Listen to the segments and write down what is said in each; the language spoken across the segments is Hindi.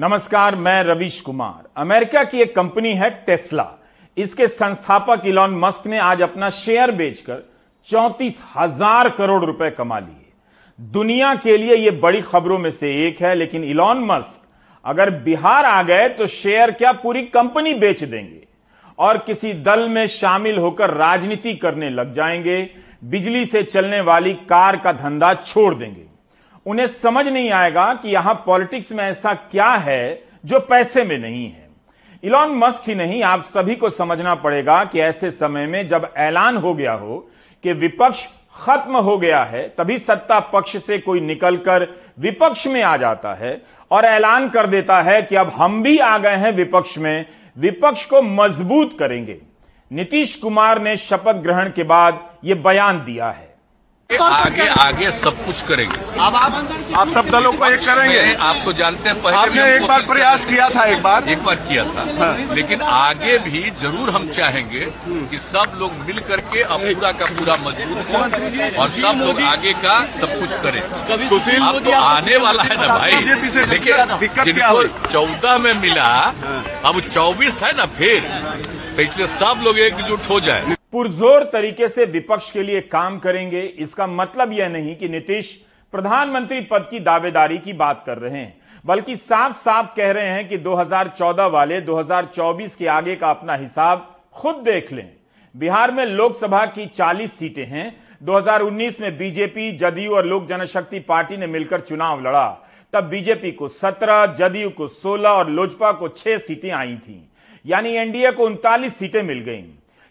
नमस्कार, मैं रविश कुमार। अमेरिका की एक कंपनी है टेस्ला। इसके संस्थापक इलॉन मस्क ने आज अपना शेयर बेचकर चौंतीस हज़ार करोड़ रुपए कमा लिए। दुनिया के लिए यह बड़ी खबरों में से एक है, लेकिन इलॉन मस्क अगर बिहार आ गए तो शेयर क्या पूरी कंपनी बेच देंगे? और किसी दल में शामिल होकर राजनीति करने लग जाएँगे? बिजली से चलने वाली कार का धंधा छोड़ देंगे। उन्हें समझ नहीं आएगा कि यहाँ पॉलिटिक्स में ऐसा क्या है जो पैसे में नहीं है। इलॉन मस्क ही नहीं, आप सभी को समझना पड़ेगा कि ऐसे समय में जब ऐलान हो गया हो कि विपक्ष खत्म हो गया है, तभी सत्ता पक्ष से कोई निकलकर विपक्ष में आ जाता है और ऐलान कर देता है कि अब हम भी आ गए हैं विपक्ष में, विपक्ष को मज़बूत करेंगे। नीतीश कुमार ने शपथ ग्रहण के बाद यह बयान दिया है। आगे आगे सब कुछ करेंगे। अब आप आप सब दलों को एक करेंगे। आपको जानते हैं पहले भी आपने एक बार प्रयास किया था एक बार। एक बार किया था। लेकिन आगे भी ज़रूर हम चाहेंगे कि सब लोग मिल करके अब पूरा का पूरा मज़बूत हो और सब लोग आगे का सब कुछ करें। सुशील अब तो आने वाला है ना भाई। देखिए जिनको चौदह में मिला अब चौबीस है ना फिर तो इसलिए सब लोग एकजुट हो जाए। पुरजोर तरीके से विपक्ष के लिए काम करेंगे। इसका मतलब यह नहीं कि नीतीश प्रधानमंत्री पद की दावेदारी की बात कर रहे हैं, बल्कि साफ़ साफ़ कह रहे हैं कि 2014 वाले 2024 के आगे का अपना हिसाब खुद देख लें। बिहार में लोकसभा की 40 सीटें हैं। 2019 में बीजेपी, जदयू और लोक जनशक्ति पार्टी ने मिलकर चुनाव लड़ा। तब बीजेपी को 17 जदयू को 16 और लोजपा को 6 सीटें आई थीं। यानी एनडीए को उनतालीस सीटें मिल गईं।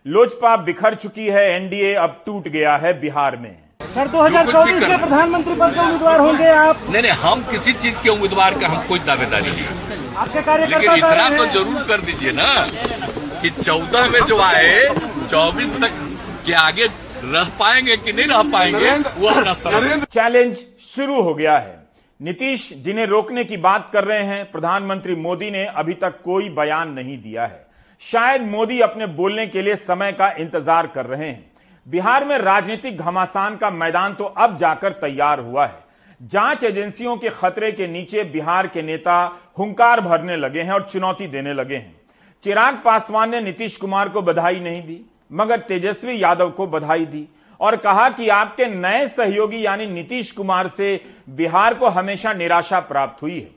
लोजपा बिखर चुकी है एनडीए अब टूट गया है बिहार में। सर कुछ भी 2024 में प्रधानमंत्री पद के उम्मीदवार होंगे आप। नहीं नहीं हम किसी चीज़ के उम्मीदवार का हम कोई दावेदारी नहीं आपके लेकिन कार्यकर्ता इतना तो ज़रूर कर दीजिए ना कि चौदह में जो आए चौबीस तक के आगे रह पाएँगे कि नहीं रह पाएँगे वो अपना चैलेंज शुरू हो गया है। नीतीश जिन्हें रोकने की बात कर रहे हैं प्रधानमंत्री मोदी ने अभी तक कोई बयान नहीं दिया है। शायद मोदी अपने बोलने के लिए समय का इंतज़ार कर रहे हैं। बिहार में राजनीतिक घमासान का मैदान तो अब जाकर तैयार हुआ है। जाँच एजेंसियों के खतरे के नीचे बिहार के नेता हुंकार भरने लगे हैं और चुनौती देने लगे हैं। चिराग पासवान ने नीतीश कुमार को बधाई नहीं दी, मगर तेजस्वी यादव को बधाई दी और कहा कि आपके नए सहयोगी यानी नीतीश कुमार से बिहार को हमेशा निराशा प्राप्त हुई है।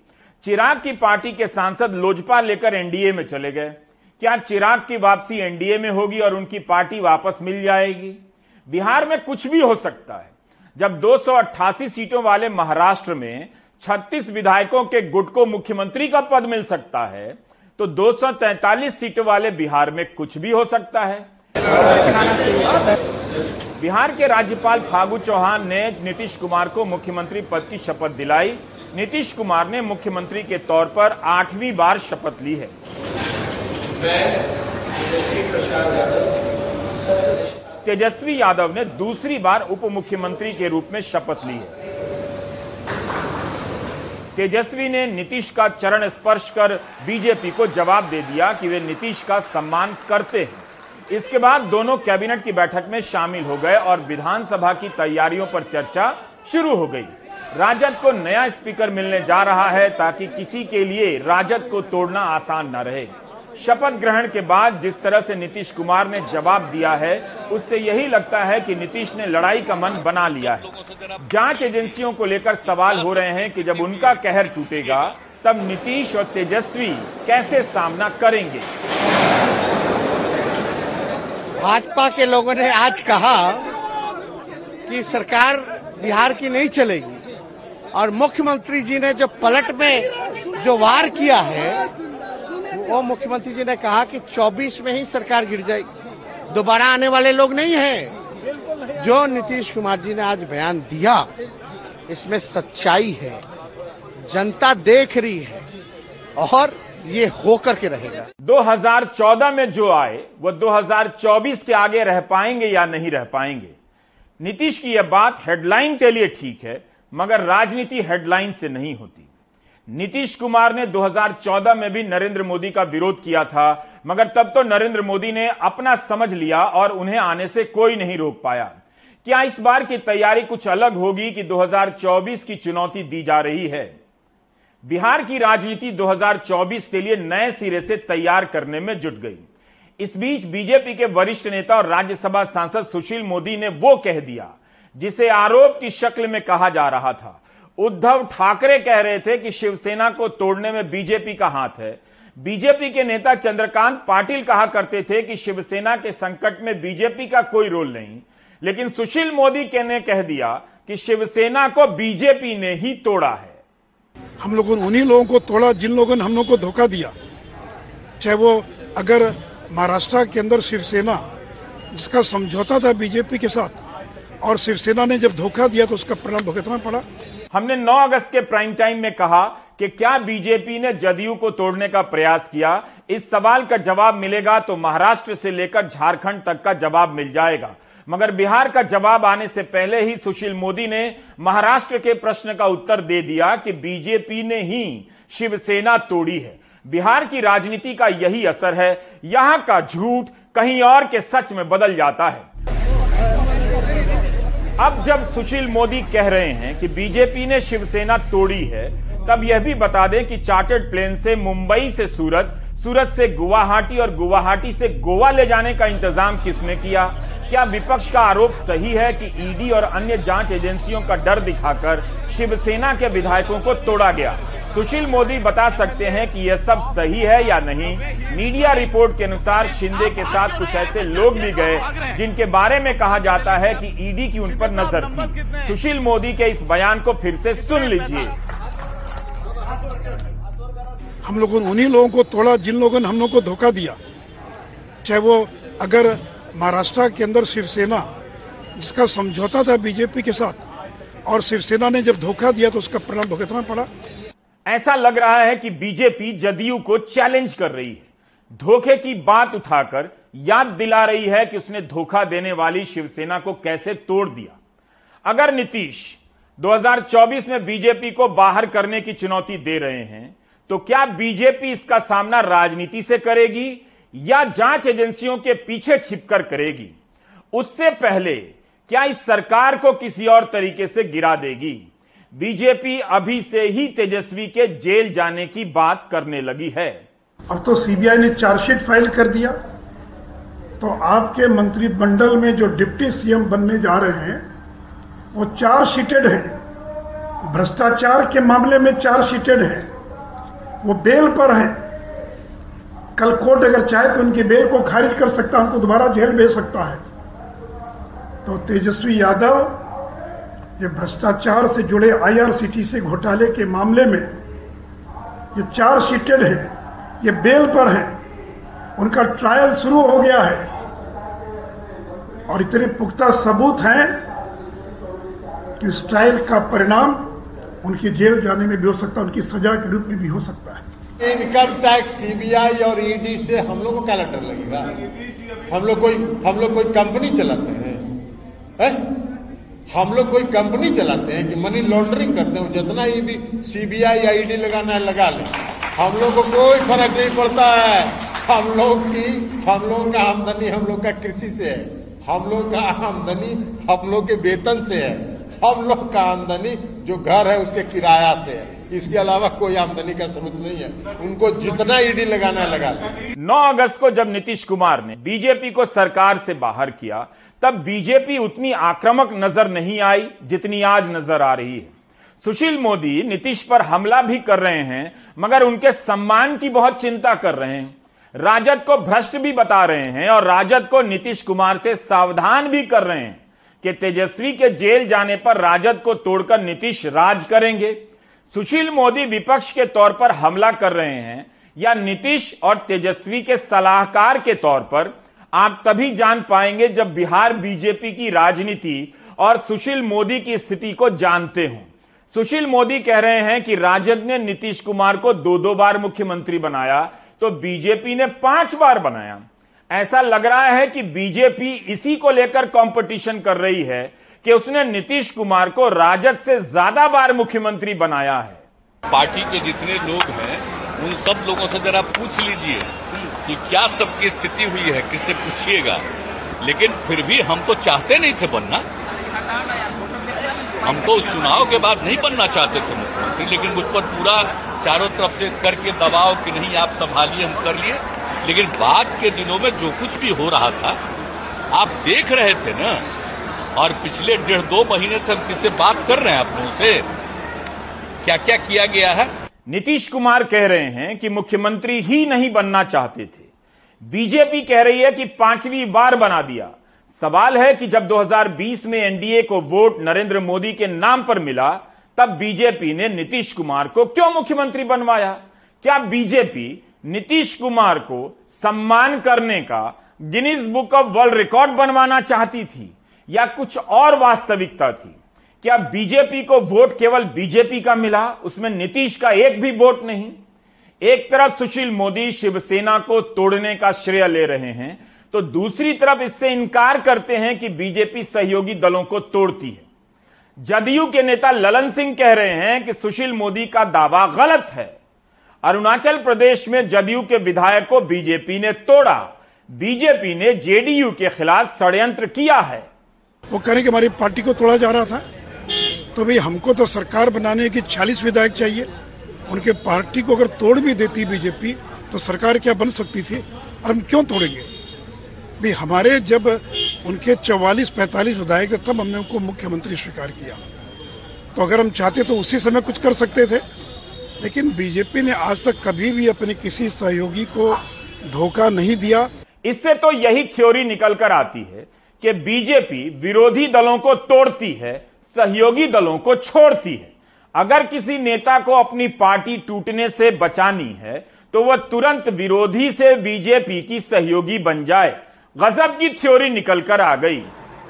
चिराग की पार्टी के सांसद लोजपा लेकर एनडीए में चले गए। क्या चिराग की वापसी एनडीए में होगी और उनकी पार्टी वापस मिल जाएगी? बिहार में कुछ भी हो सकता है। जब 288 सीटों वाले महाराष्ट्र में 36 विधायकों के गुट को मुख्यमंत्री का पद मिल सकता है तो 243 सीटों वाले बिहार में कुछ भी हो सकता है। बिहार के राज्यपाल फागू चौहान ने नीतीश कुमार को मुख्यमंत्री पद की शपथ दिलाई। नीतीश कुमार ने मुख्यमंत्री के तौर पर आठवीं बार शपथ ली है। तेजस्वी यादव ने दूसरी बार उप मुख्यमंत्री के रूप में शपथ ली है। तेजस्वी ने नीतीश का चरण स्पर्श कर बीजेपी को जवाब दे दिया कि वे नीतीश का सम्मान करते हैं। इसके बाद दोनों कैबिनेट की बैठक में शामिल हो गए और विधानसभा की तैयारियों पर चर्चा शुरू हो गई। राजद को नया स्पीकर मिलने जा रहा है ताकि किसी के लिए राजद को तोड़ना आसान न रहे। शपथ ग्रहण के बाद जिस तरह से नीतीश कुमार ने जवाब दिया है, उससे यही लगता है कि नीतीश ने लड़ाई का मन बना लिया है। जाँच एजेंसियों को लेकर सवाल हो रहे हैं कि जब उनका कहर टूटेगा, तब नीतीश और तेजस्वी कैसे सामना करेंगे? भाजपा के लोगों ने आज कहा कि सरकार बिहार की नहीं चलेगी। और मुख्यमंत्री जी ने जो पलट में जो वार किया है वो मुख्यमंत्री जी ने कहा कि 24 में ही सरकार गिर जाएगी। दोबारा आने वाले लोग नहीं हैं। जो नीतीश कुमार जी ने आज बयान दिया, इसमें सच्चाई है, जनता देख रही है, और ये होकर के रहेगा। 2014 में जो आए, वो 2024 के आगे रह पाएँगे या नहीं रह पाएँगे? नीतीश की यह बात हेडलाइन के लिए ठीक है, मगर राजनीति हेडलाइन से नहीं होती। नीतीश कुमार ने 2014 में भी नरेंद्र मोदी का विरोध किया था, मगर तब तो नरेंद्र मोदी ने अपना समझ लिया और उन्हें आने से कोई नहीं रोक पाया। क्या इस बार की तैयारी कुछ अलग होगी कि 2024 की चुनौती दी जा रही है? बिहार की राजनीति 2024 के लिए नए सिरे से तैयार करने में जुट गई। इस बीच बीजेपी के वरिष्ठ नेता और राज्यसभा सांसद सुशील मोदी ने वो कह दिया, जिसे आरोप की शक्ल में कहा जा रहा था। उद्धव ठाकरे कह रहे थे कि शिवसेना को तोड़ने में बीजेपी का हाथ है। बीजेपी के नेता चंद्रकांत पाटिल कहा करते थे कि शिवसेना के संकट में बीजेपी का कोई रोल नहीं। लेकिन सुशील मोदी के ने कह दिया कि शिवसेना को बीजेपी ने ही तोड़ा है। हम लोगों ने उन्हीं लोगों को तोड़ा, जिन लोगों ने हम लोग को धोखा दिया। चाहे वो अगर महाराष्ट्र के अंदर शिवसेना, जिसका समझौता था बीजेपी के साथ, और शिवसेना ने जब धोखा दिया तो उसका परिणाम भुगतना पड़ा। हमने 9 अगस्त के प्राइम टाइम में कहा कि क्या बीजेपी ने जदयू को तोड़ने का प्रयास किया? इस सवाल का जवाब मिलेगा तो महाराष्ट्र से लेकर झारखंड तक का जवाब मिल जाएगा। मगर बिहार का जवाब आने से पहले ही सुशील मोदी ने महाराष्ट्र के प्रश्न का उत्तर दे दिया कि बीजेपी ने ही शिवसेना तोड़ी है। बिहार की राजनीति का यही असर है। यहाँ का झूठ कहीं और के सच में बदल जाता है। अब जब सुशील मोदी कह रहे हैं कि बीजेपी ने शिवसेना तोड़ी है, तब यह भी बता दें कि चार्टर्ड प्लेन से मुंबई से सूरत सूरत से गुवाहाटी और गुवाहाटी से गोवा ले जाने का इंतज़ाम किसने किया? क्या विपक्ष का आरोप सही है कि ईडी और अन्य जाँच एजेंसियों का डर दिखाकर शिवसेना के विधायकों को तोड़ा गया? सुशील मोदी बता सकते हैं कि यह सब सही है या नहीं। मीडिया रिपोर्ट के अनुसार शिंदे के साथ कुछ ऐसे लोग भी गए जिनके बारे में कहा जाता है कि ईडी की उन पर नज़र थी। सुशील मोदी के इस बयान को फिर से सुन लीजिए। हम लोगों ने उन्हीं लोगों को तोड़ा, जिन लोगों ने हम लोग को धोखा दिया। चाहे वो अगर महाराष्ट्र के अंदर शिवसेना, जिसका समझौता था बीजेपी के साथ, और शिवसेना ने जब धोखा दिया तो उसका परिणाम भुगतना पड़ा। ऐसा लग रहा है कि बीजेपी जदयू को चैलेंज कर रही है। धोखे की बात उठाकर याद दिला रही है कि उसने धोखा देने वाली शिवसेना को कैसे तोड़ दिया। अगर नीतीश 2024 में बीजेपी को बाहर करने की चुनौती दे रहे हैं तो क्या बीजेपी इसका सामना राजनीति से करेगी या जाँच एजेंसियों के पीछे छिपकर करेगी। उससे पहले क्या इस सरकार को किसी और तरीके से गिरा देगी? बीजेपी अभी से ही तेजस्वी के जेल जाने की बात करने लगी है। अब तो सीबीआई ने चार्जशीट फ़ाइल कर दिया। तो आपके मंत्रिमंडल में जो डिप्टी सीएम बनने जा रहे हैं, वो चार सीटेड हैं। भ्रष्टाचार के मामले में चार सीटेड हैं। वो बेल पर हैं। कल कोर्ट अगर चाहे तो उनके बेल को खारिज कर सकता है, उनको दोबारा जेल भेज सकता है। तो तेजस्वी यादव, ये भ्रष्टाचार से जुड़े आईआरसीटीसी घोटाले के मामले में ये चार सीटेड है, ये बेल पर है, उनका ट्रायल शुरू हो गया है। और इतने पुख्ता सबूत हैं कि उस ट्रायल का परिणाम उनकी जेल जाने में भी हो सकता है, उनकी सजा के रूप में भी हो सकता है। इनकम टैक्स सीबीआई और ईडी से हम लोग को क्या डर लगेगा? हम लोग कोई, हम लोग कोई कंपनी चलाते हैं, है? हम लोग कोई कंपनी चलाते हैं कि मनी लॉन्ड्रिंग करते हैं जितना ही भी सीबीआई या ईडी लगाना है लगा ले। हम लोग को कोई फ़र्क नहीं पड़ता है। हम लोग की, हम लोग का आमदनी हम लोग का कृषि से है। हम लोग का आमदनी हम लोग के वेतन से है। हम लोग का आमदनी जो घर है उसके किराया से है। इसके अलावा कोई आमदनी का सबूत नहीं है। उनको जितना ईडी लगाना लगा नौ अगस्त को जब नीतीश कुमार ने बीजेपी को सरकार से बाहर किया, तब बीजेपी उतनी आक्रामक नज़र नहीं आई जितनी आज नज़र आ रही है। सुशील मोदी नीतीश पर हमला भी कर रहे हैं, मगर उनके सम्मान की बहुत चिंता कर रहे हैं। राजद को भ्रष्ट भी बता रहे हैं और राजद को नीतीश कुमार से सावधान भी कर रहे हैं कि तेजस्वी के जेल जाने पर राजद को तोड़कर नीतीश राज करेंगे। सुशील मोदी विपक्ष के तौर पर हमला कर रहे हैं या नीतीश और तेजस्वी के सलाहकार के तौर पर, आप तभी जान पाएँगे जब बिहार बीजेपी की राजनीति और सुशील मोदी की स्थिति को जानते हो। सुशील मोदी कह रहे हैं कि राजद ने नीतीश कुमार को दो दो बार मुख्यमंत्री बनाया तो बीजेपी ने पाँच बार बनाया। ऐसा लग रहा है कि बीजेपी इसी को लेकर कंपटीशन कर रही है कि उसने नीतीश कुमार को राजद से ज़्यादा बार मुख्यमंत्री बनाया है। पार्टी के जितने लोग हैं, उन सब लोगों से जरा पूछ लीजिए कि क्या सबकी स्थिति हुई है, किससे पूछिएगा। लेकिन फिर भी हम तो चाहते नहीं थे बनना। हम तो उस चुनाव के बाद नहीं बनना चाहते थे मुख्यमंत्री, लेकिन मुझ पर पूरा चारों तरफ़ से करके दबाव कि नहीं आप संभालिए, हम कर लिए। लेकिन बाद के दिनों में जो कुछ भी हो रहा था, आप देख रहे थे ना और पिछले डेढ़ दो महीने से हम किससे बात कर रहे हैं आप लोगों से? क्या क्या किया गया है? नीतीश कुमार कह रहे हैं कि मुख्यमंत्री ही नहीं बनना चाहते थे। बीजेपी कह रही है कि पांचवी बार बना दिया। सवाल है कि जब 2020 में एनडीए को वोट नरेंद्र मोदी के नाम पर मिला, तब बीजेपी ने नीतीश कुमार को क्यों मुख्यमंत्री बनवाया? क्या बीजेपी नीतीश कुमार को सम्मान करने का Guinness Book of World Record बनवाना चाहती थी? या कुछ और वास्तविकता थी? क्या बीजेपी को वोट केवल बीजेपी का मिला? उसमें नीतीश का एक भी वोट नहीं। एक तरफ़ सुशील मोदी शिवसेना को तोड़ने का श्रेय ले रहे हैं तो दूसरी तरफ़ इससे इनकार करते हैं कि बीजेपी सहयोगी दलों को तोड़ती है। जदयू के नेता ललन सिंह कह रहे हैं कि सुशील मोदी का दावा गलत है। अरुणाचल प्रदेश में जदयू के विधायक को बीजेपी ने तोड़ा। बीजेपी ने जेडीयू के खिलाफ षड्यंत्र किया है। वो कह रहे कि हमारी पार्टी को तोड़ा जा रहा था। तो भाई, हमको तो सरकार बनाने की 40 विधायक चाहिए। उनके पार्टी को अगर तोड़ भी देती बीजेपी तो सरकार क्या बन सकती थी? और हम क्यों तोड़ेंगे? भाई, हमारे जब उनके 44 45 विधायक थे, तब हमने उनको मुख्यमंत्री स्वीकार किया। तो अगर हम चाहते तो उसी समय कुछ कर सकते थे। लेकिन बीजेपी ने आज तक कभी भी अपने किसी सहयोगी को धोखा नहीं दिया। इससे तो यही थ्योरी निकल कर आती है कि बीजेपी विरोधी दलों को तोड़ती है, सहयोगी दलों को छोड़ती है। अगर किसी नेता को अपनी पार्टी टूटने से बचानी है तो वह तुरंत विरोधी से बीजेपी की सहयोगी बन जाए। गजब की थ्योरी निकलकर आ गई।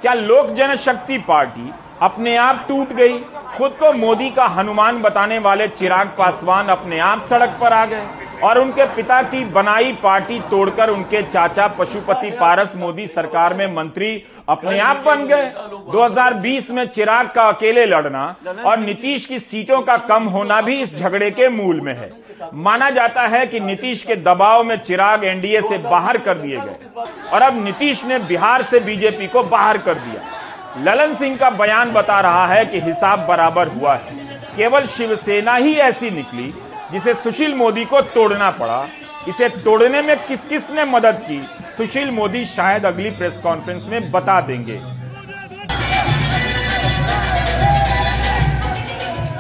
क्या लोक जनशक्ति पार्टी अपने आप टूट गई। खुद को मोदी का हनुमान बताने वाले चिराग पासवान अपने आप सड़क पर आ गए और उनके पिता की बनाई पार्टी तोड़कर उनके चाचा पशुपति पारस मोदी सरकार में मंत्री अपने आप बन गए। 2020 में चिराग का अकेले लड़ना और नीतीश की सीटों का कम होना भी इस झगड़े के मूल में है। माना जाता है कि नीतीश के दबाव में चिराग एनडीए से बाहर कर दिए गए और अब नीतीश ने बिहार से बीजेपी को बाहर कर दिया। ललन सिंह का बयान बता रहा है कि हिसाब बराबर हुआ है। केवल शिवसेना ही ऐसी निकली, जिसे सुशील मोदी को तोड़ना पड़ा। इसे तोड़ने में किस किस ने मदद की, सुशील मोदी शायद अगली प्रेस कॉन्फ्रेंस में बता देंगे।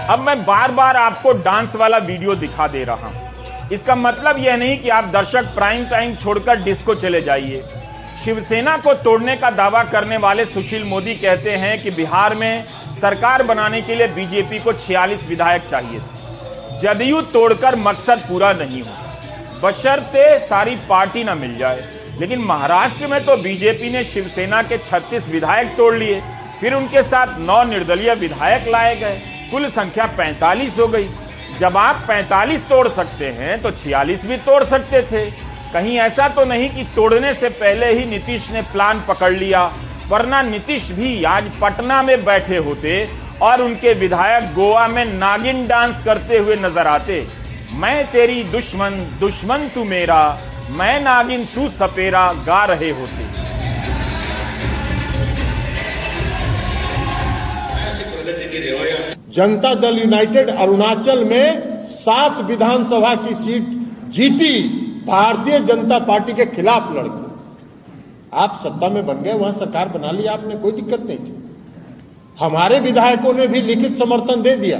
अब मैं बार बार आपको डांस वाला वीडियो दिखा दे रहा हूँ। इसका मतलब यह नहीं कि आप दर्शक प्राइम टाइम छोड़कर डिस्को चले जाइए। शिवसेना को तोड़ने का दावा करने वाले सुशील मोदी कहते हैं कि बिहार में सरकार बनाने के लिए बीजेपी को 46 विधायक चाहिए थे। जदयू तोड़कर मकसद पूरा नहीं होता बशर्ते सारी पार्टी ना मिल जाए। लेकिन महाराष्ट्र में तो बीजेपी ने शिवसेना के 36 विधायक तोड़ लिए। फिर उनके साथ नौ निर्दलीय विधायक लाए गए। कुल संख्या 45 हो गई। जब आप 45 तोड़ सकते हैं तो 46 भी तोड़ सकते थे। कहीं ऐसा तो नहीं कि तोड़ने से पहले ही नीतीश ने प्लान पकड़ लिया, वरना नीतीश भी आज पटना में बैठे होते और उनके विधायक गोवा में नागिन डांस करते हुए नज़र आते। मैं तेरी दुश्मन दुश्मन तू मेरा, मैं नागिन तू सपेरा गा रहे होते। जनता दल यूनाइटेड अरुणाचल में सात विधानसभा की सीट जीती। भारतीय जनता पार्टी के खिलाफ लड़के। आप सत्ता में बन गए, वहाँ सरकार बना ली, आपने कोई दिक्कत नहीं की। हमारे विधायकों ने भी लिखित समर्थन दे दिया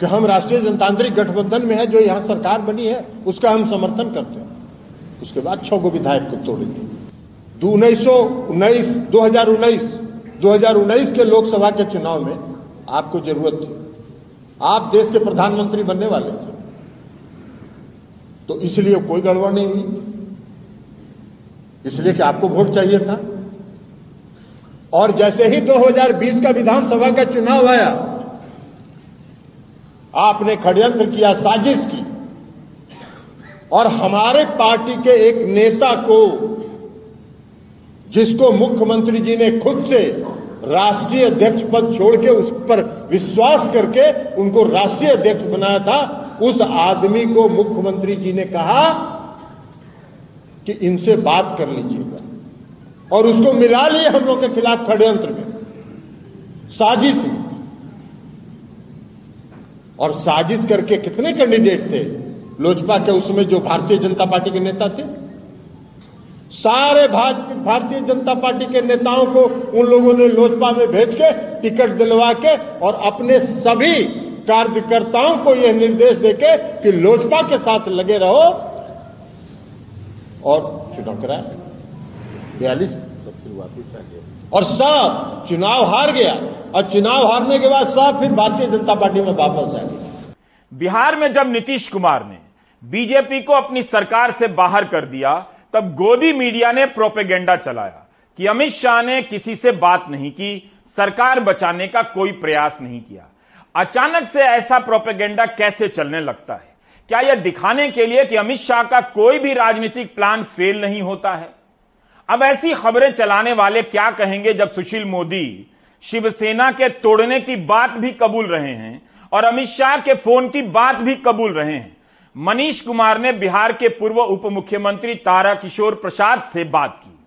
कि हम राष्ट्रीय जनतांत्रिक गठबंधन में है, जो यहाँ सरकार बनी है, उसका हम समर्थन करते हैं। उसके बाद छह गो विधायक को तोड़ेंगे। उन्नीस सौ उन्नीस, दो हज़ार उन्नीस, दो हज़ार उन्नीस के लोकसभा के चुनाव में आपको ज़रूरत थी। आप देश के प्रधानमंत्री बनने वाले थे। तो इसलिए कोई गड़बड़ नहीं हुई। इसलिए कि आपको वोट चाहिए था। और जैसे ही 2020 का विधानसभा का चुनाव आया, आपने षड्यंत्र किया, साजिश की। और हमारे पार्टी के एक नेता को, जिसको मुख्यमंत्री जी ने खुद से राष्ट्रीय अध्यक्ष पद छोड़ के उस पर विश्वास करके उनको राष्ट्रीय अध्यक्ष बनाया था उस आदमी को मुख्यमंत्री जी ने कहा कि इनसे बात कर लीजिएगा। और उसको मिला लिए हम लोग के खिलाफ षड्यंत्र में। साजिश में। और साजिश करके कितने कैंडिडेट थे? लोजपा के उसमें जो भारतीय जनता पार्टी के नेता थे। सारे भारतीय जनता पार्टी के नेताओं को उन लोगों ने लोजपा में भेज के टिकट दिलवा के और अपने सभी कार्यकर्ताओं को यह निर्देश देके कि लोजपा के साथ लगे रहो और चुनाव कराया बयालीस फिर वापिस आ गया और सब चुनाव हार गया। और चुनाव हारने के बाद सब फिर भारतीय जनता पार्टी में वापस आ गया बिहार में जब नीतीश कुमार ने बीजेपी को अपनी सरकार से बाहर कर दिया, तब गोदी मीडिया ने प्रोपेगेंडा चलाया कि अमित शाह ने किसी से बात नहीं की, सरकार बचाने का कोई प्रयास नहीं किया। अचानक से ऐसा प्रोपेगेंडा कैसे चलने लगता है? क्या यह दिखाने के लिए कि अमित शाह का कोई भी राजनीतिक प्लान फेल नहीं होता है? अब ऐसी खबरें चलाने वाले क्या कहेंगे जब सुशील मोदी शिवसेना के तोड़ने की बात भी कबूल रहे हैं और अमित शाह के फ़ोन की बात भी कबूल रहे हैं? मनीष कुमार ने बिहार के पूर्व उप मुख्यमंत्री तारा किशोर प्रसाद से बात की।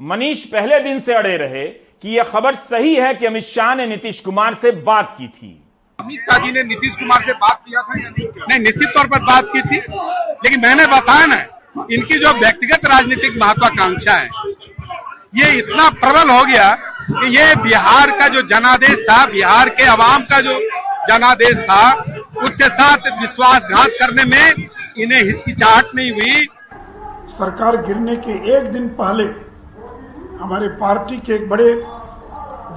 मनीष पहले दिन से अड़े रहे कि यह खबर सही है कि अमित शाह ने नीतीश कुमार से बात की थी। अमित शाह जी ने नीतीश कुमार से बात किया था या नहीं नहीं, निश्चित तौर पर बात की थी, लेकिन मैंने बताया ना, इनकी जो व्यक्तिगत राजनीतिक महत्वाकांक्षा है, ये इतना प्रबल हो गया कि ये बिहार का जो जनादेश था, बिहार के अवाम का जो जनादेश था, उसके साथ विश्वासघात करने में इन्हें हिचकिचाहट नहीं हुई। सरकार गिरने के एक दिन पहले हमारे पार्टी के एक बड़े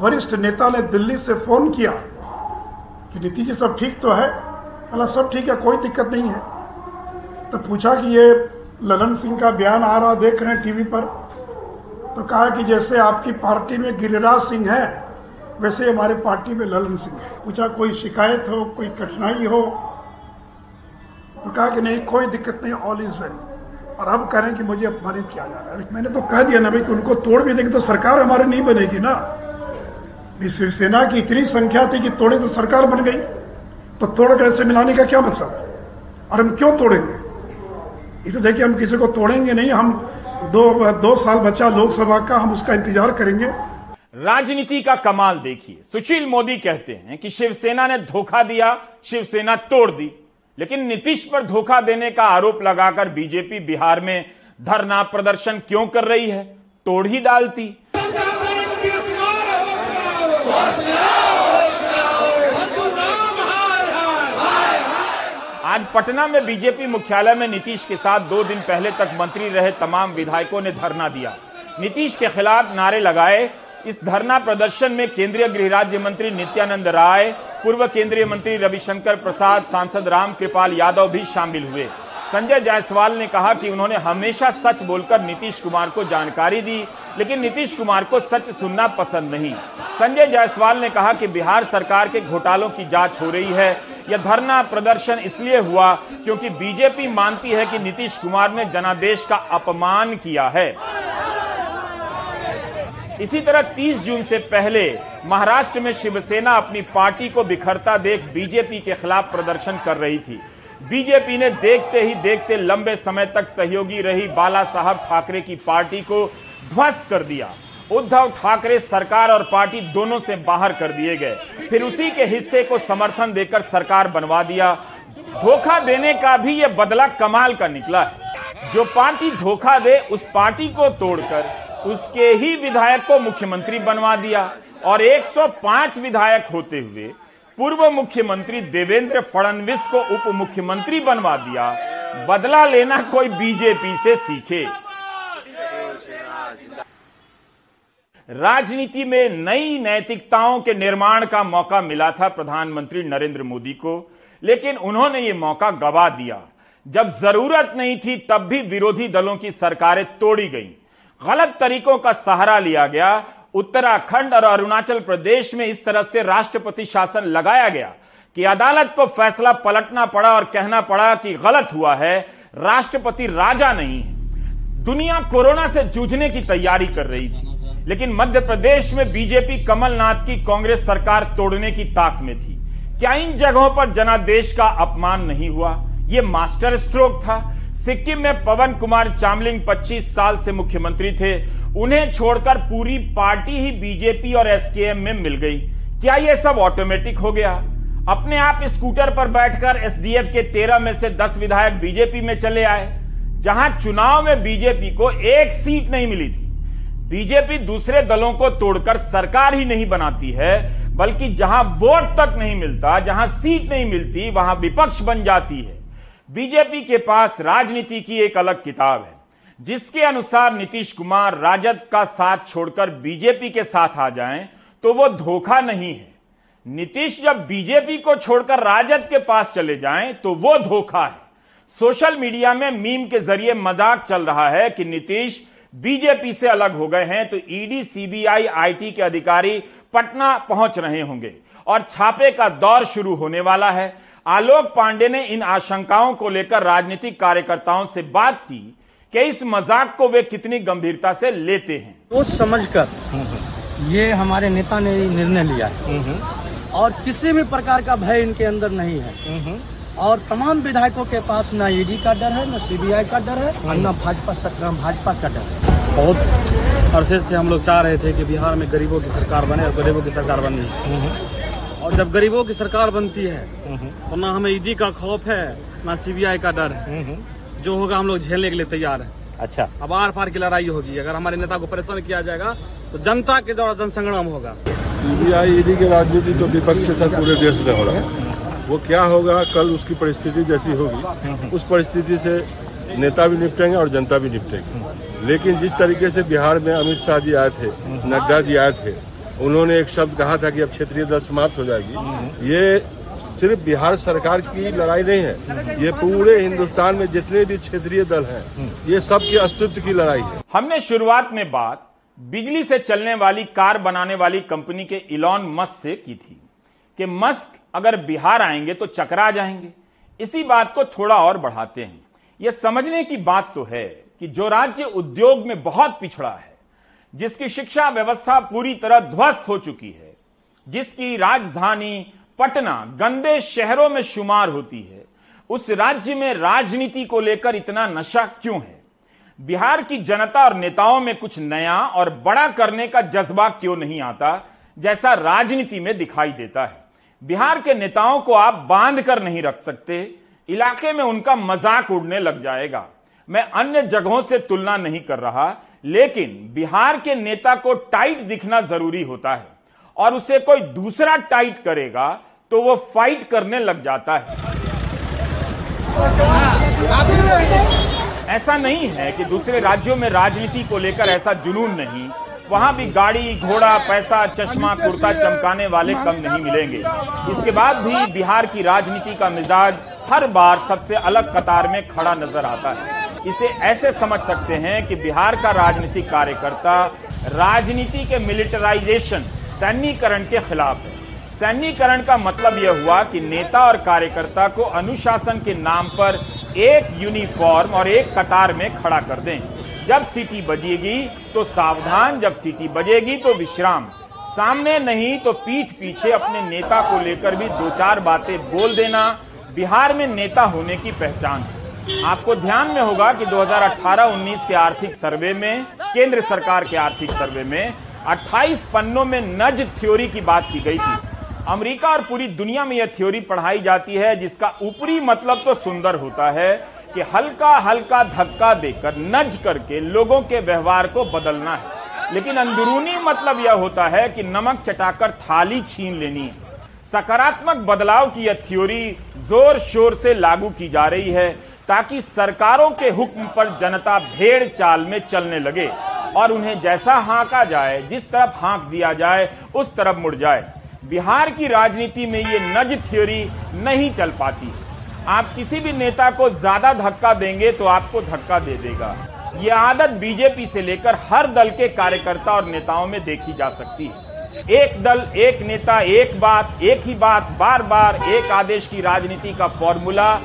वरिष्ठ नेता ने दिल्ली से फ़ोन किया। कि नीति जी, सब ठीक तो है? बोला सब ठीक है, कोई दिक्कत नहीं है। तो पूछा कि ये ललन सिंह का बयान आ रहा, देख रहे हैं टीवी पर। तो कहा कि जैसे आपकी पार्टी में गिरिराज सिंह है, वैसे हमारे पार्टी में ललन सिंह है। पूछा, कोई शिकायत हो, कोई कठिनाई हो? तो कहा कि नहीं, कोई दिक्कत नहीं ऑल इज़ वेल और अब कह रहे हैं कि मुझे अपमानित किया जा रहा है। मैंने तो कह दिया ना भाई कि उनको तोड़ भी देंगे तो सरकार हमारी नहीं बनेगी ना। शिवसेना की इतनी संख्या थी कि तोड़े तो सरकार बन गई। तो तोड़ कर ऐसे मिलाने का क्या मतलब? और हम क्यों तोड़ेंगे? ये तो देखिए, हम किसी को तोड़ेंगे नहीं। हम दो दो साल बचा लोकसभा का, हम उसका इंतज़ार करेंगे। राजनीति का कमाल देखिए। सुशील मोदी कहते हैं कि शिवसेना ने धोखा दिया, शिवसेना तोड़ दी। लेकिन नीतीश पर धोखा देने का आरोप लगाकर बीजेपी बिहार में धरना प्रदर्शन क्यों कर रही है? तोड़ ही डालती। आज पटना में बीजेपी मुख्यालय में नीतीश के साथ दो दिन पहले तक मंत्री रहे तमाम विधायकों ने धरना दिया। नीतीश के खिलाफ नारे लगाए। इस धरना प्रदर्शन में केंद्रीय गृह राज्य मंत्री नित्यानंद राय, पूर्व केंद्रीय मंत्री रविशंकर प्रसाद, सांसद राम कृपाल यादव भी शामिल हुए। संजय जायसवाल ने कहा कि उन्होंने हमेशा सच बोलकर नीतीश कुमार को जानकारी दी, लेकिन नीतीश कुमार को सच सुनना पसंद नहीं। संजय जायसवाल ने कहा कि बिहार सरकार के घोटालों की जाँच हो रही है। यह धरना प्रदर्शन इसलिए हुआ क्योंकि बीजेपी मानती है कि नीतीश कुमार ने जनादेश का अपमान किया है। इसी तरह 30 जून से पहले महाराष्ट्र में शिवसेना अपनी पार्टी को बिखरता देख बीजेपी के खिलाफ प्रदर्शन कर रही थी। बीजेपी ने देखते ही देखते लंबे समय तक सहयोगी रही बाला साहब ठाकरे की पार्टी को ध्वस्त कर दिया। उद्धव ठाकरे सरकार और पार्टी दोनों से बाहर कर दिए गए। फिर उसी के हिस्से को समर्थन देकर सरकार बनवा दिया। धोखा देने का भी यह बदला कमाल का निकला है। जो पार्टी धोखा दे, उस पार्टी को तोड़कर उसके ही विधायक को मुख्यमंत्री बनवा दिया। और 105 विधायक होते हुए पूर्व मुख्यमंत्री देवेंद्र फडणवीस को उप मुख्यमंत्री बनवा दिया। बदला लेना कोई बीजेपी से सीखे। राजनीति में नई नैतिकताओं के निर्माण का मौका मिला था प्रधानमंत्री नरेंद्र मोदी को, लेकिन उन्होंने ये मौका गवा दिया। जब ज़रूरत नहीं थी, तब भी विरोधी दलों की सरकारें तोड़ी गईं। गलत तरीकों का सहारा लिया गया। उत्तराखंड और अरुणाचल प्रदेश में इस तरह से राष्ट्रपति शासन लगाया गया कि अदालत को फैसला पलटना पड़ा और कहना पड़ा कि गलत हुआ है, राष्ट्रपति राजा नहीं है। दुनिया कोरोना से जूझने की तैयारी कर रही थी। लेकिन मध्य प्रदेश में बीजेपी कमलनाथ की कांग्रेस सरकार तोड़ने की ताक में थी। क्या इन जगहों पर जनादेश का अपमान नहीं हुआ? यह मास्टर स्ट्रोक था। सिक्किम में पवन कुमार चामलिंग 25 साल से मुख्यमंत्री थे। उन्हें छोड़कर पूरी पार्टी ही बीजेपी और एसकेएम में मिल गई। क्या यह सब ऑटोमेटिक हो गया? अपने आप स्कूटर पर बैठकर एसडीएफ के तेरह में से दस विधायक बीजेपी में चले आए, जहाँ चुनाव में बीजेपी को एक सीट नहीं मिली थी। बीजेपी दूसरे दलों को तोड़कर सरकार ही नहीं बनाती है, बल्कि जहाँ वोट तक नहीं मिलता, जहाँ सीट नहीं मिलती, वहाँ विपक्ष बन जाती है। बीजेपी के पास राजनीति की एक अलग किताब है, जिसके अनुसार नीतीश कुमार राजद का साथ छोड़कर बीजेपी के साथ आ जाएँ तो वो धोखा नहीं है। नीतीश जब बीजेपी को छोड़कर राजद के पास चले जाएँ तो वो धोखा है। सोशल मीडिया में मीम के ज़रिए मज़ाक चल रहा है कि नीतीश बीजेपी से अलग हो गए हैं तो ईडी सीबीआई आईटी के अधिकारी पटना पहुँच रहे होंगे और छापे का दौर शुरू होने वाला है। आलोक पांडे ने इन आशंकाओं को लेकर राजनीतिक कार्यकर्ताओं से बात की कि इस मज़ाक को वे कितनी गंभीरता से लेते हैं। सोच समझकर ये हमारे नेता ने निर्णय लिया है। और किसी भी प्रकार का भय इनके अंदर नहीं है। और तमाम विधायकों के पास न ईडी का डर है न सीबीआई का डर है और न भाजपा सत्ता भाजपा का डर है। बहुत अरसे से हम लोग चाह रहे थे कि बिहार में गरीबों की सरकार बने और गरीबों की सरकार बन। और जब गरीबों की सरकार बनती है तो ना हमें ईडी का खौफ है ना सीबीआई का डर है। जो होगा हम लोग झेलने के लिए तैयार है। अच्छा। अब आर पार की लड़ाई होगी। अगर हमारे नेता को परेशान किया जाएगा तो जनता के द्वारा जनसंग्राम होगा। सीबीआई ईडी की राजनीति तो विपक्ष के साथ पूरे देश में हो रहा है। वो क्या होगा, कल उसकी परिस्थिति जैसी होगी, उस परिस्थिति से नेता भी निपटेंगे और जनता भी निपटेगी। लेकिन जिस तरीके से बिहार में अमित शाह जी आए थे, नड्डा जी आए थे, उन्होंने एक शब्द कहा था कि अब क्षेत्रीय दल समाप्त हो जाएगी। ये सिर्फ़ बिहार सरकार की लड़ाई नहीं है, ये पूरे हिंदुस्तान में जितने भी क्षेत्रीय दल हैं, ये सबके अस्तित्व की लड़ाई है। हमने शुरुआत में बात बिजली से चलने वाली कार बनाने वाली कंपनी के इलॉन मस्क से की थी कि मस्क अगर बिहार आएँगे तो चकरा जाएँगे। इसी बात को थोड़ा और बढ़ाते हैं। यह समझने की बात तो है कि जो राज्य उद्योग में बहुत पिछड़ा है, जिसकी शिक्षा व्यवस्था पूरी तरह ध्वस्त हो चुकी है, जिसकी राजधानी पटना गंदे शहरों में शुमार होती है, उस राज्य में राजनीति को लेकर इतना नशा क्यों है? बिहार की जनता और नेताओं में कुछ नया और बड़ा करने का जज्बा क्यों नहीं आता, जैसा राजनीति में दिखाई देता है? बिहार के नेताओं को आप बाँध कर नहीं रख सकते। इलाके में उनका मज़ाक उड़ने लग जाएगा। मैं अन्य जगहों से तुलना नहीं कर रहा, लेकिन बिहार के नेता को टाइट दिखना ज़रूरी होता है और उसे कोई दूसरा टाइट करेगा तो वो फाइट करने लग जाता है। ऐसा नहीं है कि दूसरे राज्यों में राजनीति को लेकर ऐसा जुनून नहीं। वहाँ भी गाड़ी, घोड़ा, पैसा, चश्मा, कुर्ता चमकाने वाले कम नहीं मिलेंगे। इसके बाद भी बिहार की राजनीति का मिजाज हर बार सबसे अलग कतार में खड़ा नज़र आता है। इसे ऐसे समझ सकते हैं कि बिहार का राजनीतिक कार्यकर्ता राजनीति के मिलिटराइजेशन, सैन्यकरण के खिलाफ है। सैन्यकरण का मतलब यह हुआ कि नेता और कार्यकर्ता को अनुशासन के नाम पर एक यूनिफॉर्म और एक कतार में खड़ा कर दें। जब सीटी बजेगी तो सावधान, जब सीटी बजेगी तो विश्राम। सामने नहीं तो पीठ पीछे अपने नेता को लेकर भी दो चार बातें बोल देना, बिहार में नेता होने की पहचान। आपको ध्यान में होगा कि 2018-19 के आर्थिक सर्वे में, केंद्र सरकार के आर्थिक सर्वे में 28 पन्नों में नज थ्योरी की बात की गई थी। अमेरिका और पूरी दुनिया में यह थ्योरी पढ़ाई जाती है, जिसका ऊपरी मतलब तो सुंदर होता है कि हल्का हल्का धक्का देकर, नज करके लोगों के व्यवहार को बदलना है। लेकिन अंदरूनी मतलब यह होता है कि नमक चटाकर थाली छीन लेनी है। सकारात्मक बदलाव की यह थ्योरी ज़ोर शोर से लागू की जा रही है, ताकि सरकारों के हुक्म पर जनता भेड़ चाल में चलने लगे और उन्हें जैसा हाँका जाए, जिस तरफ़ हाँक दिया जाए, उस तरफ़ मुड़ जाए। बिहार की राजनीति में ये नज थ्योरी नहीं चल पाती। आप किसी भी नेता को ज़्यादा धक्का देंगे तो आपको धक्का दे देगा। ये आदत बीजेपी से लेकर हर दल के कार्यकर्ता और नेताओं में देखी जा सकती है। एक दल, एक नेता, एक बात, एक ही बात बार बार एक आदेश की राजनीति का फॉर्मूला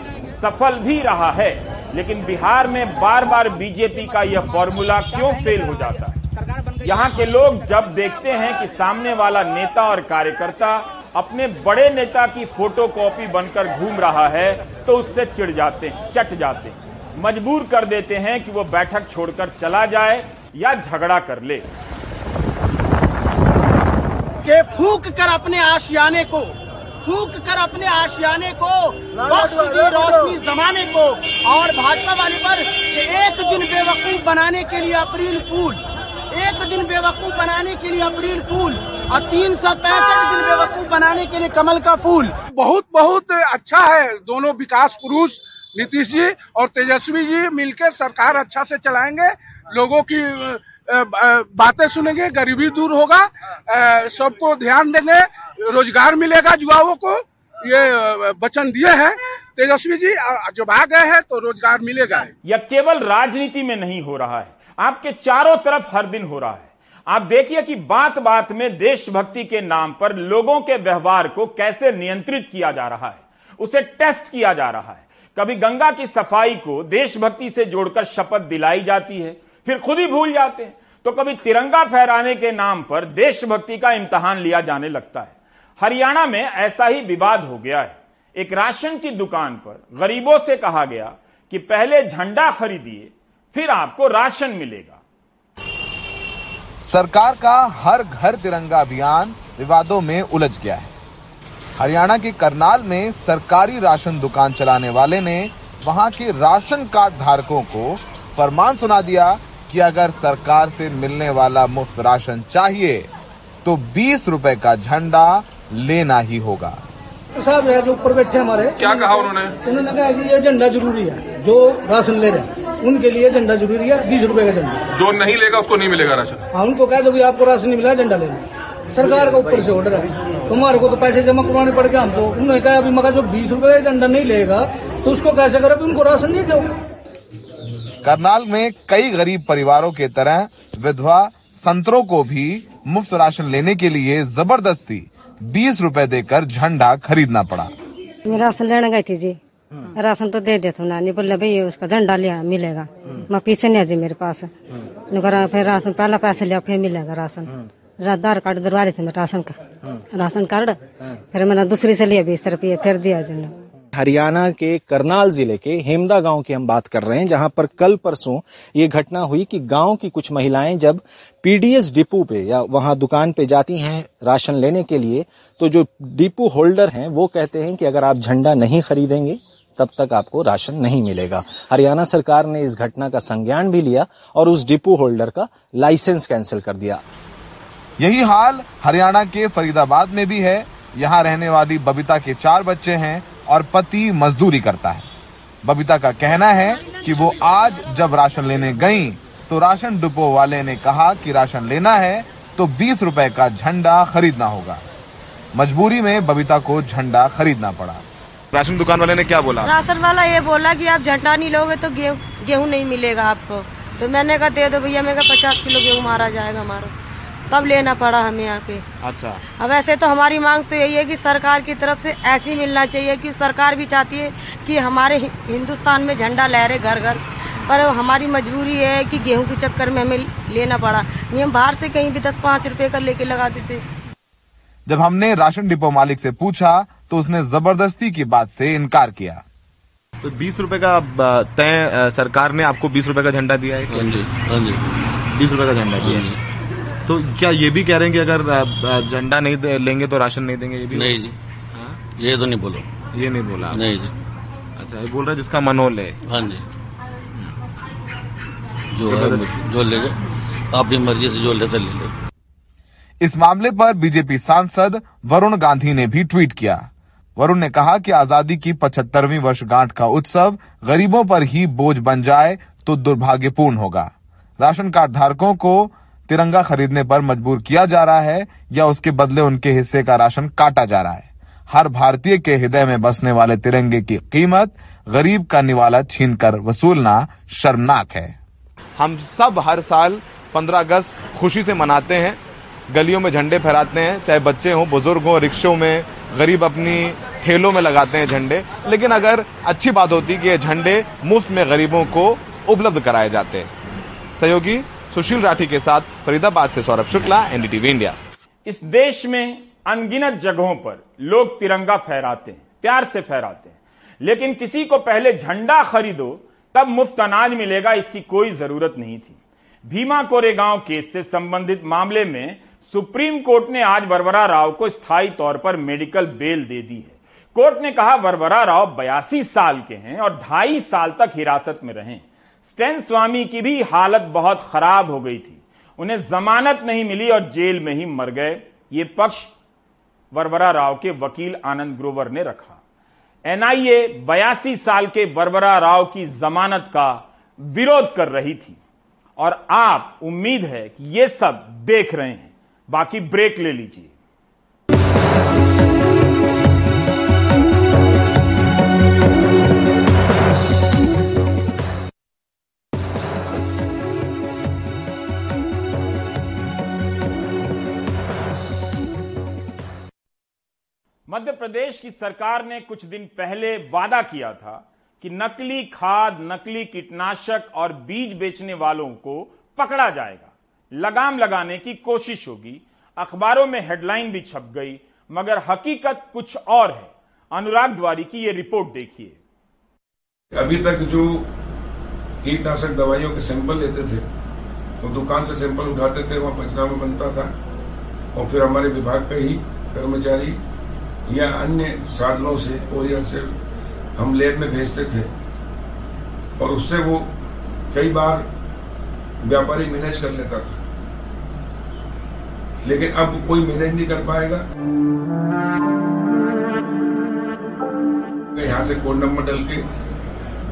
सफल भी रहा है, लेकिन बिहार में बार बार बीजेपी का यह फॉर्मूला क्यों फेल हो जाता है? यहाँ के लोग जब देखते हैं कि सामने वाला नेता और कार्यकर्ता अपने बड़े नेता की फ़ोटो कॉपी बनकर घूम रहा है तो उससे चिढ़ जाते हैं चट जाते हैं। मजबूर कर देते हैं कि वो बैठक छोड़कर चला जाए या झगड़ा कर ले। के फूक कर अपने आशियाने को फूक कर अपने आशियाने को दी रोशनी जमाने को और भाजपा वाले पर एक दिन बेवकूफ़ बनाने के लिए अप्रैल फूल एक दिन बेवकूफ़ बनाने के लिए अप्रैल फूल। और तीन सौ पैंसठ दिन बेवकूफ़ बनाने के लिए कमल का फूल। बहुत बहुत अच्छा है। दोनों विकास पुरुष नीतीश जी और तेजस्वी जी मिलकर सरकार अच्छा से चलाएँगे। लोगों की बातें सुनेंगे गरीबी दूर होगा। सबको ध्यान देंगे। रोज़गार मिलेगा युवाओं को। ये वचन दिए हैं। तेजस्वी जी जब आ गए हैं तो रोज़गार मिलेगा। यह केवल राजनीति में नहीं हो रहा है। आपके चारों तरफ़ हर दिन हो रहा है। आप देखिए कि बात बात में देशभक्ति के नाम पर लोगों के व्यवहार को कैसे नियंत्रित किया जा रहा है, उसे टेस्ट किया जा रहा है। कभी गंगा की सफ़ाई को देशभक्ति से जोड़कर शपथ दिलाई जाती है, फिर खुद ही भूल जाते हैं। तो कभी तिरंगा फहराने के नाम पर देशभक्ति का इम्तहान लिया जाने लगता है। हरियाणा में ऐसा ही विवाद हो गया है। एक राशन की दुकान पर गरीबों से कहा गया कि पहले झंडा खरीदिए, फिर आपको राशन मिलेगा। सरकार का हर घर तिरंगा अभियान विवादों में उलझ गया है। हरियाणा के करनाल में सरकारी राशन दुकान चलाने वाले ने वहाँ के राशन कार्ड धारकों को फरमान सुना दिया कि अगर सरकार से मिलने वाला मुफ़्त राशन चाहिए तो बीस रुपए का झंडा लेना ही होगा। साहब है जो ऊपर बैठे हमारे क्या कहा उन्होंने? उन्होंने कहा जी ये झंडा ज़रूरी है जो राशन ले रहे हैं उनके लिए झंडा ज़रूरी है बीस रूपए का झंडा। जो नहीं लेगा उसको नहीं मिलेगा राशन। हाँ उनको कह दो भी आपको राशन नहीं मिला झंडा ले लो। सरकार का ऊपर से ऑर्डर है। तुम्हारे को तो पैसे जमा करवाने पड़ गए हमको। उन्होंने कहा अभी मगर जो बीस रुपए का झंडा नहीं लेगा तो उसको कैसे करो? उनको राशन नहीं दो। करनाल में कई गरीब परिवारों के तरह विधवा संतरों को भी मुफ़्त राशन लेने के लिए ज़बरदस्ती बीस रुपए देकर झंडा खरीदना पड़ा। राशन लेने गई थी जी। राशन तो दे देते नानी, बोले भाई उसका झंडा लिया, मिलेगा। मैं पीछे नहीं जी मेरे पास। फिर राशन, पहला पैसे लिया, फिर मिलेगा राशन। आधार कार्ड दरवा रहे थे राशन का। राशन कार्ड, फिर मैंने दूसरी से लिया बीस रुपये, फिर दिया जी हरियाणा के करनाल ज़िले के हेमदा गाँव की हम बात कर रहे हैं, जहाँ पर कल परसों ये घटना हुई कि गाँव की कुछ महिलाएँ जब पीडीएस डिपो पे या वहाँ दुकान पे जाती हैं राशन लेने के लिए तो जो डिपो होल्डर हैं, वो कहते हैं कि अगर आप झंडा नहीं खरीदेंगे, तब तक आपको राशन नहीं मिलेगा। हरियाणा सरकार ने इस घटना का संज्ञान भी लिया और उस डिपो होल्डर का लाइसेंस कैंसिल कर दिया। यही हाल हरियाणा के फरीदाबाद में भी है। यहाँ रहने वाली बबीता के चार बच्चे हैं। और पति मजदूरी करता है। बबीता का कहना है कि वो आज जब राशन लेने गई तो राशन डिपो वाले ने कहा कि राशन लेना है तो बीस रुपए का झंडा खरीदना होगा। मजबूरी में बबीता को झंडा खरीदना पड़ा। राशन दुकान वाले ने क्या बोला? राशन वाला ये बोला कि आप झंडा नहीं लोगे तो गेहूँ गेहूँ नहीं मिलेगा आपको। तो मैंने कहा दे दो भैया मेरे पचास किलो गेहूँ मारा जाएगा हमारा। तब लेना पड़ा हमें यहाँ पे अच्छा। अब ऐसे तो हमारी मांग तो यही है कि सरकार की तरफ़ से ऐसी मिलना चाहिए कि सरकार भी चाहती है कि हमारे हिंदुस्तान में झंडा लहरे घर घर पर हमारी मजबूरी है कि गेहूँ के चक्कर में हमें लेना पड़ा। नहीं हम बाहर से कहीं भी दस पाँच रुपए का लेके लगा देते। जब हमने राशन डिपो मालिक से पूछा तो उसने ज़बरदस्ती की बात से इनकार किया। तो बीस रुपए का तय सरकार ने आपको बीस रुपए का झंडा दिया है? हाँ जी हाँ जी। बीस रुपए का झंडा दिया है। तो क्या ये भी कह रहे हैं कि अगर झंडा नहीं लेंगे तो राशन नहीं देंगे ये भी नहीं जी। ये तो नहीं बोलो। ये नहीं बोला। नहीं जी। अच्छा ये बोल रहा जिसका मन हो। ले हाँ जी। जो है जो लेगा अपनी मर्ज़ी से जो लेता ले ले। इस मामले पर बीजेपी सांसद वरुण गांधी ने भी ट्वीट किया। वरुण ने कहा कि आज़ादी की पचहत्तरवीं वर्षगांठ का उत्सव गरीबों पर ही बोझ बन जाए तो दुर्भाग्यपूर्ण होगा। राशन कार्ड धारकों को तिरंगा खरीदने पर मजबूर किया जा रहा है या उसके बदले उनके हिस्से का राशन काटा जा रहा है। हर भारतीय के हृदय में बसने वाले तिरंगे की कीमत गरीब का निवाला छीन कर वसूलना शर्मनाक है। हम सब हर साल 15 अगस्त खुशी से मनाते हैं, गलियों में झंडे फहराते हैं, चाहे बच्चे हों, बुज़ुर्ग हों, रिक्शों में गरीब अपनी ठेलों में लगाते हैं झंडे। लेकिन अगर अच्छी बात होती कि ये झंडे मुफ़्त में गरीबों को उपलब्ध कराए जाते हैं। सहयोगी सुशील राठी के साथ फरीदाबाद से सौरभ शुक्ला एनडीटीवी इंडिया इस देश में अनगिनत जगहों पर लोग तिरंगा फहराते हैं, प्यार से फहराते हैं। लेकिन किसी को पहले झंडा खरीदो, तब मुफ़्त अनाज मिलेगा, इसकी कोई ज़रूरत नहीं थी। भीमा कोरेगांव केस से संबंधित मामले में सुप्रीम कोर्ट ने आज वरवरा राव को स्थायी तौर पर मेडिकल बेल दे दी है। कोर्ट ने कहा, वरवरा राव बयासी साल के हैं और ढाई साल तक हिरासत में रहे। स्टैन स्वामी की भी हालत बहुत खराब हो गई थी। उन्हें जमानत नहीं मिली और जेल में ही मर गए। ये पक्ष वरवरा राव के वकील आनंद ग्रोवर ने रखा। एनआईए बयासी साल के वरवरा राव की जमानत का विरोध कर रही थी। और आप, उम्मीद है कि ये सब देख रहे हैं। बाकी ब्रेक ले लीजिए। मध्य प्रदेश की सरकार ने कुछ दिन पहले वादा किया था कि नकली खाद, नकली कीटनाशक और बीज बेचने वालों को पकड़ा जाएगा। लगाम लगाने की कोशिश होगी। अखबारों में हेडलाइन भी छप गई, मगर हकीकत कुछ और है। अनुराग द्वारी की ये रिपोर्ट देखिए। अभी तक जो कीटनाशक दवाइयों के सैंपल लेते थे, वो दुकान से सैंपल उठाते थे, वहाँ पंचनामा बनता था। और फिर हमारे विभाग का ही कर्मचारी या अन्य साधनों से कोरियर से हम लैब में भेजते थे। और उससे वो कई बार व्यापारी मैनेज कर लेता था। लेकिन अब कोई मैनेज नहीं कर पाएगा। यहाँ से कोड नंबर डल के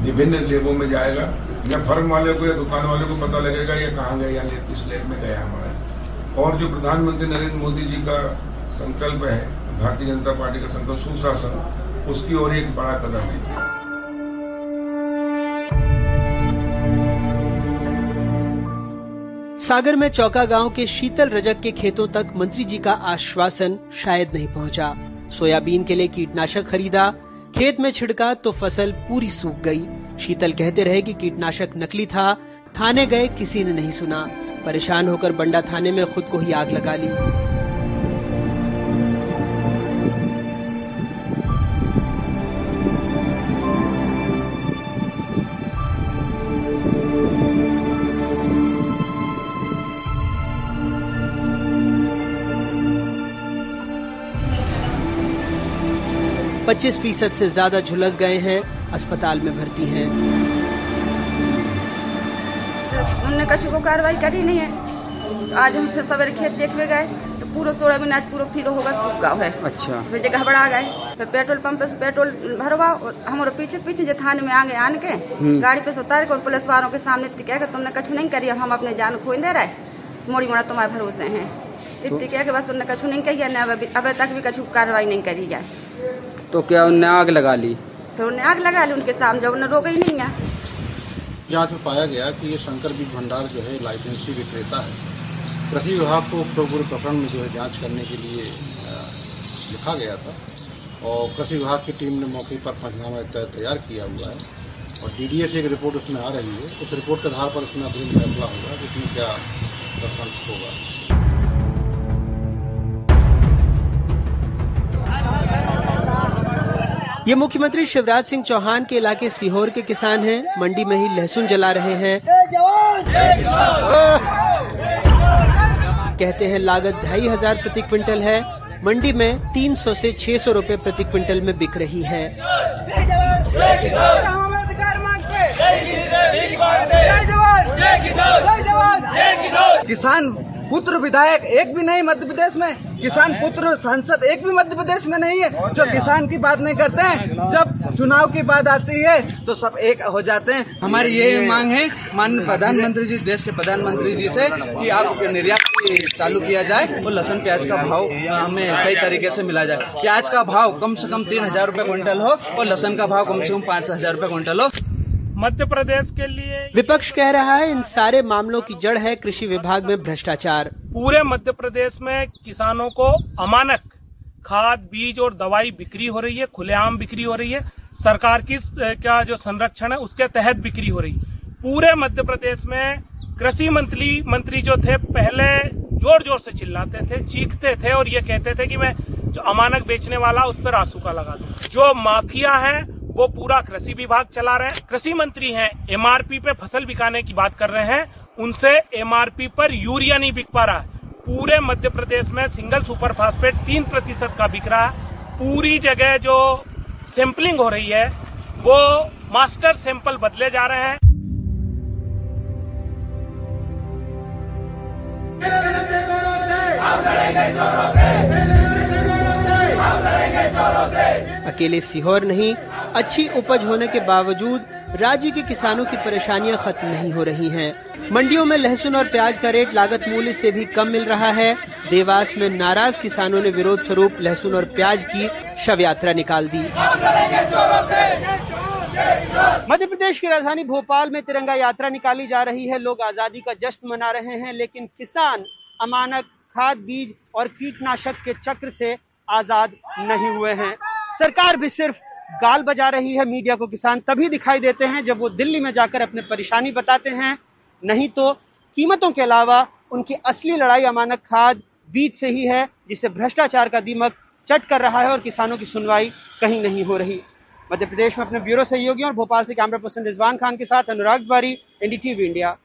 विभिन्न लेबों में जाएगा। या फर्म वाले को या दुकान वाले को पता लगेगा ये कहाँ गया या लेब किस लेब में गया हमारा। और जो प्रधानमंत्री नरेंद्र मोदी जी का संकल्प है भारतीय जनता पार्टी का संकल्प सुशासन, उसकी ओर एक बड़ा कदम है। सागर में चौका गाँव के शीतल रजक के खेतों तक मंत्री जी का आश्वासन शायद नहीं पहुँचा। सोयाबीन के लिए कीटनाशक खरीदा, खेत में छिड़का तो फ़सल पूरी सूख गई। शीतल कहते रहे कि कीटनाशक नकली था, थाने गए, किसी ने नहीं सुना। परेशान होकर बंडा थाने में खुद को ही आग लगा ली। पच्चीस फ़ीसद से ज़्यादा झुलस गए हैं अस्पताल में भर्ती हैं। उनने कछु को कार्रवाई करी नहीं है। आज हम फिर सवेरे खेत देखने गए तो पूरा सोलह मिनट पूरा फिर होगा सूख गया है। अच्छा। घबरा गए। फिर पेट्रोल पंप से पेट्रोल भरवा और हमारे पीछे पीछे जो थाने में आ गए आन के गाड़ी पे से उतार के और पुलिस वालों के सामने कह के तुमने कछु नहीं करी हम अपने जान खोई दे रहे मोड़ी मोड़ा तुम्हारे भरोसे हैं। इतनी कह के बस उन्होंने कछु नहीं कही अब तक भी कछु कार्रवाई नहीं करी है तो क्या उनने आग लगा ली? तो उन्हें आग लगा ली उनके सामने जब उन्हें रोका ही नहीं है। जाँच में पाया गया कि ये शंकर बीज भंडार जो है लाइसेंसी विक्रेता है। कृषि विभाग को पूरे प्रकरण में जो है जाँच करने के लिए लिखा गया था। और कृषि विभाग की टीम ने मौके पर पंचनामा तैयार किया हुआ है। और डीडीए से एक रिपोर्ट उसमें आ रही है। उस रिपोर्ट के आधार पर उसमें अग्रिम फैसला होगा कि उसमें क्या प्रकरण होगा। ये मुख्यमंत्री शिवराज सिंह चौहान के इलाके सीहोर के किसान हैं। मंडी में ही लहसुन जला रहे हैं। कहते हैं लागत ढाई हज़ार प्रति क्विंटल है। मंडी में 300 से 600 रुपए प्रति क्विंटल में बिक रही है। किसान। पुत्र विधायक एक भी नहीं मध्य प्रदेश में, किसान पुत्र सांसद एक भी मध्य प्रदेश में नहीं है। जो किसान की बात नहीं करते हैं, जब चुनाव की बात आती है तो सब एक हो जाते हैं। हमारी ये मांग है, माननीय प्रधानमंत्री जी, देश के प्रधानमंत्री जी से, कि आप निर्यात चालू किया जाए और लहसन प्याज का भाव हमें सही तरीके से मिला जाए। प्याज का भाव कम से कम तीन हज़ार रूपए क्विंटल हो और लहसन का भाव कम से कम पाँच हज़ार रूपए क्विंटल हो। मध्य प्रदेश के लिए विपक्ष कह रहा है इन सारे मामलों की जड़ है कृषि विभाग में भ्रष्टाचार। पूरे मध्य प्रदेश में किसानों को अमानक खाद बीज और दवाई बिक्री हो रही है खुलेआम बिक्री हो रही है। सरकार की क्या जो संरक्षण है उसके तहत बिक्री हो रही है। पूरे मध्य प्रदेश में कृषि मंत्री मंत्री जो थे पहले ज़ोर ज़ोर से चिल्लाते थे चीखते थे और ये कहते थे कि मैं जो अमानक बेचने वाला उस पर आँसू का लगा दू। जो माफिया है वो पूरा कृषि विभाग चला रहे हैं। कृषि मंत्री हैं एमआरपी पे फ़सल बिकाने की बात कर रहे हैं। उनसे एमआरपी पर यूरिया नहीं बिक पा रहा। है पूरे मध्य प्रदेश में सिंगल सुपर फास्फेट तीन प्रतिशत का बिक रहा। है पूरी जगह जो सैंपलिंग हो रही है, वो मास्टर सैंपल बदले जा रहे हैं। अकेले सीहोर नहीं, अच्छी उपज होने के बावजूद राज्य के किसानों की परेशानियाँ खत्म नहीं हो रही हैं। मंडियों में लहसुन और प्याज का रेट लागत मूल्य से भी कम मिल रहा है। देवास में नाराज़ किसानों ने विरोध स्वरूप लहसुन और प्याज की शव यात्रा निकाल दी। मध्य प्रदेश की राजधानी भोपाल में तिरंगा यात्रा निकाली जा रही है। लोग आज़ादी का जश्न मना रहे हैं, लेकिन किसान अमानक खाद, बीज और कीटनाशक के चक्र से आज़ाद नहीं हुए हैं। सरकार भी सिर्फ़ गाल बजा रही है मीडिया को। किसान तभी दिखाई देते हैं जब वो दिल्ली में जाकर अपने परेशानी बताते हैं। नहीं तो कीमतों के अलावा उनकी असली लड़ाई अमानक खाद बीज से ही है, जिसे भ्रष्टाचार का दीमक चट कर रहा है और किसानों की सुनवाई कहीं नहीं हो रही। मध्य प्रदेश में अपने ब्यूरो सहयोगियों और भोपाल से कैमरा पर्सन रिजवान खान के साथ अनुराग बारी एनडीटीवी इंडिया।